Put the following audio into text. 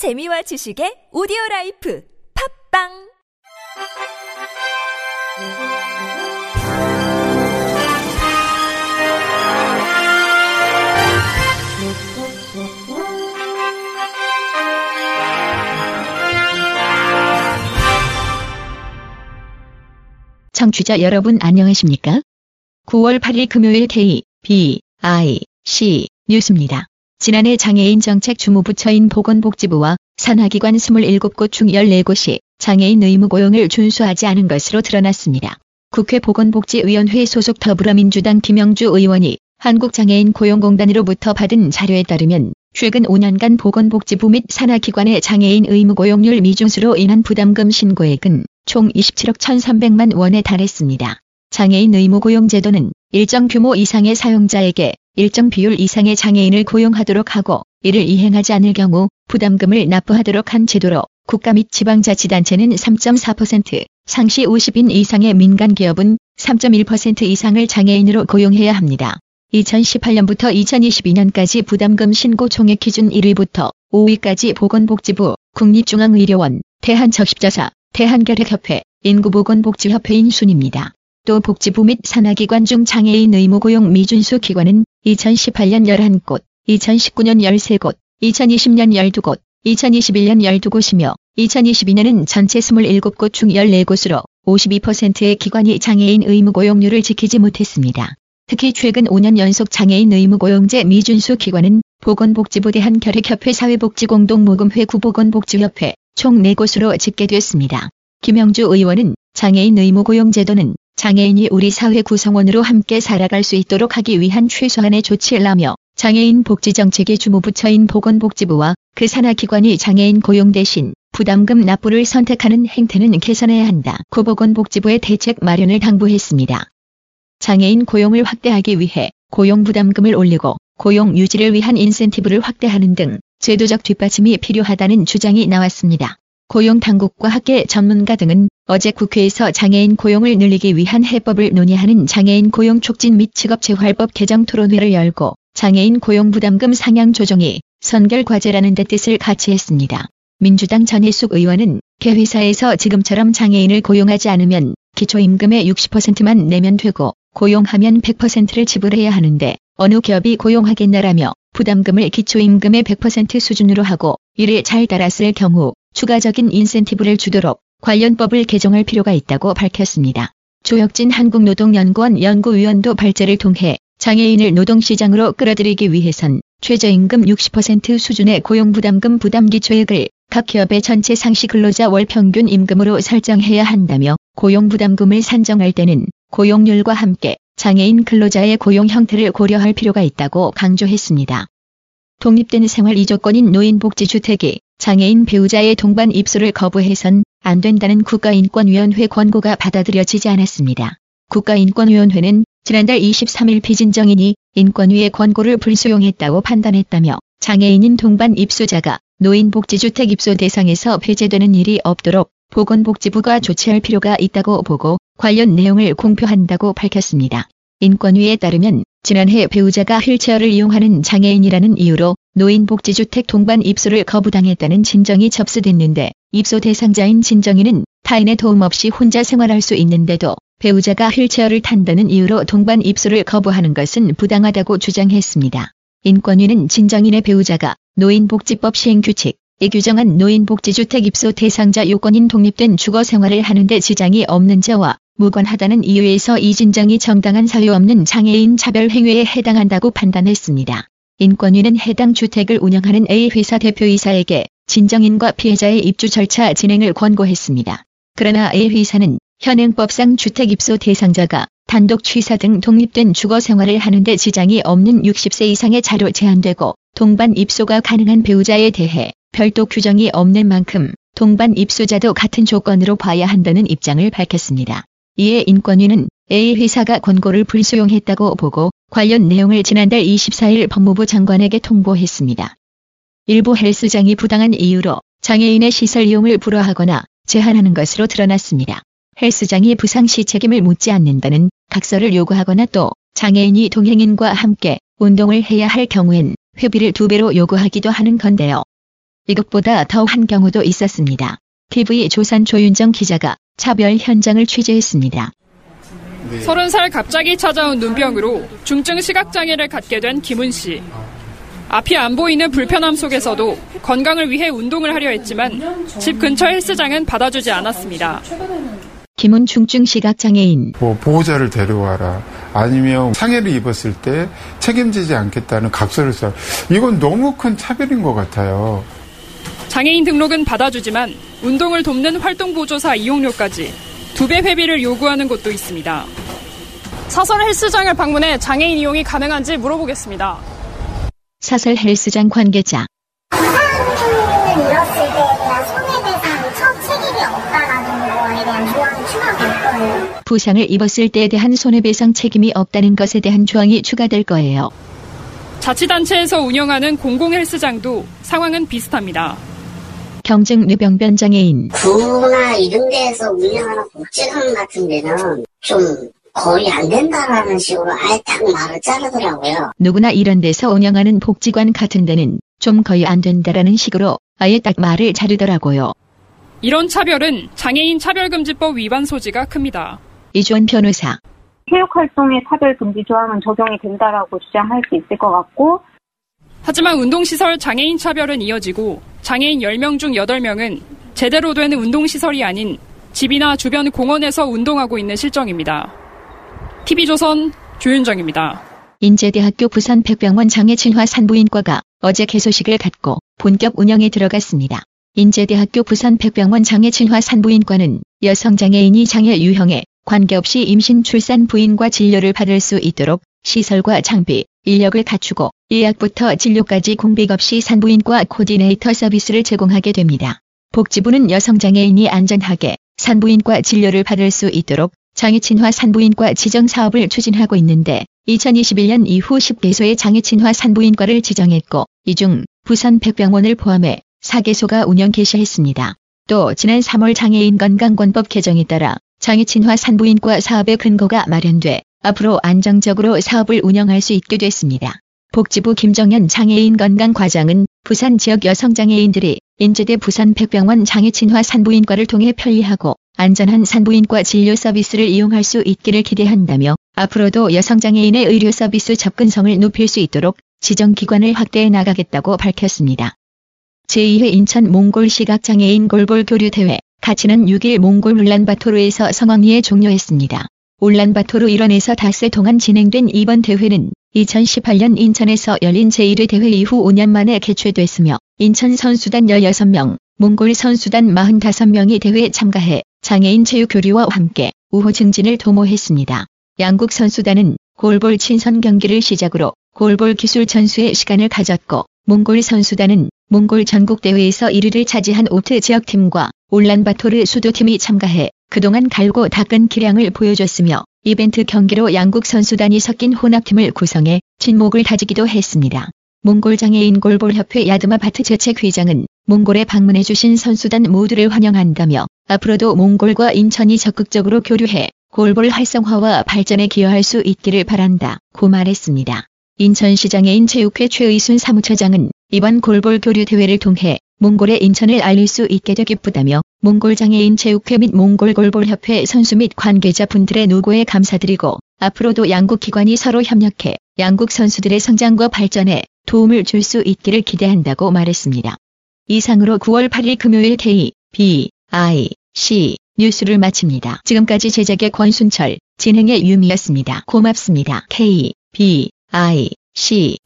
재미와 지식의 오디오 라이프 팝빵 청취자 여러분 안녕하십니까? 9월 8일 금요일 K, B, I, C 뉴스입니다. 지난해 장애인 정책 주무부처인 보건복지부와 산하기관 27곳 중 14곳이 장애인 의무 고용을 준수하지 않은 것으로 드러났습니다. 국회 보건복지위원회 소속 더불어민주당 김영주 의원이 한국장애인 고용공단으로부터 받은 자료에 따르면 최근 5년간 보건복지부 및 산하기관의 장애인 의무 고용률 미준수로 인한 부담금 신고액은 총 27억 1,300만 원에 달했습니다. 장애인 의무 고용 제도는 일정 규모 이상의 사용자에게 일정 비율 이상의 장애인을 고용하도록 하고 이를 이행하지 않을 경우 부담금을 납부하도록 한 제도로 국가 및 지방자치단체는 3.4%, 상시 50인 이상의 민간 기업은 3.1% 이상을 장애인으로 고용해야 합니다. 2018년부터 2022년까지 부담금 신고 총액 기준 1위부터 5위까지 보건복지부, 국립중앙의료원, 대한적십자사, 대한결핵협회, 인구보건복지협회인 순입니다. 또 복지부 및 산하기관 중 장애인 의무 고용 미준수 기관은 2018년 11곳, 2019년 13곳, 2020년 12곳, 2021년 12곳이며 2022년은 전체 27곳 중 14곳으로 52%의 기관이 장애인 의무 고용률을 지키지 못했습니다. 특히 최근 5년 연속 장애인 의무 고용제 미준수 기관은 보건복지부 대한결핵협회 사회복지공동모금회 구보건복지협회 총 4곳으로 집계됐습니다. 김영주 의원은 장애인 의무 고용 제도는 장애인이 우리 사회 구성원으로 함께 살아갈 수 있도록 하기 위한 최소한의 조치라며 장애인 복지 정책의 주무부처인 보건복지부와 그 산하기관이 장애인 고용 대신 부담금 납부를 선택하는 행태는 개선해야 한다. 고보건복지부의 대책 마련을 당부했습니다. 장애인 고용을 확대하기 위해 고용 부담금을 올리고 고용 유지를 위한 인센티브를 확대하는 등 제도적 뒷받침이 필요하다는 주장이 나왔습니다. 고용당국과 학계 전문가 등은 어제 국회에서 장애인 고용을 늘리기 위한 해법을 논의하는 장애인 고용 촉진 및 직업 재활법 개정 토론회를 열고 장애인 고용 부담금 상향 조정이 선결 과제라는 데 뜻을 같이 했습니다. 민주당 전혜숙 의원은 개회사에서 지금처럼 장애인을 고용하지 않으면 기초임금의 60%만 내면 되고 고용하면 100%를 지불해야 하는데 어느 기업이 고용하겠나라며 부담금을 기초임금의 100% 수준으로 하고 이를 잘 따랐을 경우 추가적인 인센티브를 주도록 관련법을 개정할 필요가 있다고 밝혔습니다. 조혁진 한국노동연구원 연구위원도 발제를 통해 장애인을 노동시장으로 끌어들이기 위해선 최저임금 60% 수준의 고용부담금 부담기초액을 각 기업의 전체 상시 근로자 월 평균 임금으로 설정해야 한다며 고용부담금을 산정할 때는 고용률과 함께 장애인 근로자의 고용 형태를 고려할 필요가 있다고 강조했습니다. 독립된 생활 이조건인 노인복지주택이 장애인 배우자의 동반 입소를 거부해선 안 된다는 국가인권위원회 권고가 받아들여지지 않았습니다. 국가인권위원회는 지난달 23일 피진정인이 인권위의 권고를 불수용했다고 판단했다며 장애인인 동반 입소자가 노인복지주택 입소 대상에서 폐쇄되는 일이 없도록 보건복지부가 조치할 필요가 있다고 보고 관련 내용을 공표한다고 밝혔습니다. 인권위에 따르면 지난해 배우자가 휠체어를 이용하는 장애인이라는 이유로 노인복지주택 동반 입소를 거부당했다는 진정이 접수됐는데 입소 대상자인 진정인은 타인의 도움 없이 혼자 생활할 수 있는데도 배우자가 휠체어를 탄다는 이유로 동반 입소를 거부하는 것은 부당하다고 주장했습니다. 인권위는 진정인의 배우자가 노인복지법 시행 규칙, 이 규정한 노인복지주택 입소 대상자 요건인 독립된 주거 생활을 하는데 지장이 없는 자와 무관하다는 이유에서 이 진정이 정당한 사유 없는 장애인 차별 행위에 해당한다고 판단했습니다. 인권위는 해당 주택을 운영하는 A회사 대표이사에게 진정인과 피해자의 입주 절차 진행을 권고했습니다. 그러나 A회사는 현행법상 주택 입소 대상자가 단독 취사 등 독립된 주거 생활을 하는데 지장이 없는 60세 이상의 자로 제한되고 동반 입소가 가능한 배우자에 대해 별도 규정이 없는 만큼 동반 입소자도 같은 조건으로 봐야 한다는 입장을 밝혔습니다. 이에 인권위는 A회사가 권고를 불수용했다고 보고 관련 내용을 지난달 24일 법무부 장관에게 통보했습니다. 일부 헬스장이 부당한 이유로 장애인의 시설 이용을 불허하거나 제한하는 것으로 드러났습니다. 헬스장이 부상시 책임을 묻지 않는다는 각서를 요구하거나 또 장애인이 동행인과 함께 운동을 해야 할 경우엔 회비를 두 배로 요구하기도 하는 건데요. 이것보다 더한 경우도 있었습니다. TV 조선 조윤정 기자가 차별 현장을 취재했습니다. 30살 갑자기 찾아온 눈병으로 중증 시각장애를 갖게 된 김은 씨. 앞이 안 보이는 불편함 속에서도 건강을 위해 운동을 하려 했지만 집 근처 헬스장은 받아주지 않았습니다. 김은 중증 시각장애인. 뭐 보호자를 데려와라. 아니면 상해를 입었을 때 책임지지 않겠다는 각서를 써. 이건 너무 큰 차별인 것 같아요. 장애인 등록은 받아주지만 운동을 돕는 활동보조사 이용료까지 두 배 회비를 요구하는 곳도 있습니다. 사설 헬스장을 방문해 장애인 이용이 가능한지 물어보겠습니다. 사설 헬스장 관계자. 부상을 잃었을 때에 대한 손해배상이 첫 책임이 없다라는 거에 대한 조항이 추가될 거예요. 부상을 입었을 때에 대한 손해배상 책임이 없다는 것에 대한 조항이 추가될 거예요. 자치단체에서 운영하는 공공 헬스장도 상황은 비슷합니다. 경증 뇌병변 장애인. 구나 이런 데에서 운영하는 복지관 같은 데는 좀 거의 안 된다라는 식으로 아예 딱 말을 자르더라고요. 누구나 이런 데서 운영하는 복지관 같은 데는 좀 거의 안 된다라는 식으로 아예 딱 말을 자르더라고요. 이런 차별은 장애인 차별금지법 위반 소지가 큽니다. 이주원 변호사. 체육활동의 차별금지 조항은 적용이 된다라고 주장할 수 있을 것 같고 하지만 운동시설 장애인 차별은 이어지고 장애인 10명 중 8명은 제대로 된 운동시설이 아닌 집이나 주변 공원에서 운동하고 있는 실정입니다. TV조선 조윤정입니다. 인제대학교 부산 백병원 장애친화 산부인과가 어제 개소식을 갖고 본격 운영에 들어갔습니다. 인제대학교 부산 백병원 장애친화 산부인과는 여성 장애인이 장애 유형에 관계없이 임신 출산 부인과 진료를 받을 수 있도록 시설과 장비, 인력을 갖추고 예약부터 진료까지 공백 없이 산부인과 코디네이터 서비스를 제공하게 됩니다. 복지부는 여성 장애인이 안전하게 산부인과 진료를 받을 수 있도록 장애친화 산부인과 지정 사업을 추진하고 있는데 2021년 이후 10개소의 장애친화 산부인과를 지정했고 이 중 부산 백병원을 포함해 4개소가 운영 개시했습니다. 또 지난 3월 장애인 건강권법 개정에 따라 장애친화 산부인과 사업의 근거가 마련돼 앞으로 안정적으로 사업을 운영할 수 있게 됐습니다. 복지부 김정현 장애인 건강과장은 부산 지역 여성 장애인들이 인제대 부산 백병원 장애친화 산부인과를 통해 편리하고 안전한 산부인과 진료 서비스를 이용할 수 있기를 기대한다며 앞으로도 여성 장애인의 의료 서비스 접근성을 높일 수 있도록 지정기관을 확대해 나가겠다고 밝혔습니다. 제2회 인천 몽골 시각장애인 골볼 교류 대회 가치는 6일 몽골 울란바토르에서 성황리에 종료했습니다. 울란바토르 일원에서 닷새 동안 진행된 이번 대회는 2018년 인천에서 열린 제1회 대회 이후 5년 만에 개최됐으며 인천 선수단 16명, 몽골 선수단 45명이 대회에 참가해 장애인 체육 교류와 함께 우호 증진을 도모했습니다. 양국 선수단은 골볼 친선 경기를 시작으로 골볼 기술 전수의 시간을 가졌고 몽골 선수단은 몽골 전국대회에서 1위를 차지한 오트 지역팀과 울란바토르 수도팀이 참가해 그동안 갈고 닦은 기량을 보여줬으며 이벤트 경기로 양국 선수단이 섞인 혼합팀을 구성해 친목을 다지기도 했습니다. 몽골 장애인 골볼협회 야드마바트 재책 회장은 몽골에 방문해 주신 선수단 모두를 환영한다며 앞으로도 몽골과 인천이 적극적으로 교류해 골볼 활성화와 발전에 기여할 수 있기를 바란다 고 말했습니다. 인천시장애인 체육회 최의순 사무처장은 이번 골볼 교류 대회를 통해 몽골의 인천을 알릴 수 있게 되 기쁘다며 몽골 장애인 체육회 및 몽골 골볼협회 선수 및 관계자 분들의 노고에 감사드리고 앞으로도 양국 기관이 서로 협력해 양국 선수들의 성장과 발전에 도움을 줄 수 있기를 기대한다고 말했습니다. 이상으로 9월 8일 금요일 K, B, I, C 뉴스를 마칩니다. 지금까지 제작의 권순철, 진행의 유미였습니다. 고맙습니다. K, B, I, C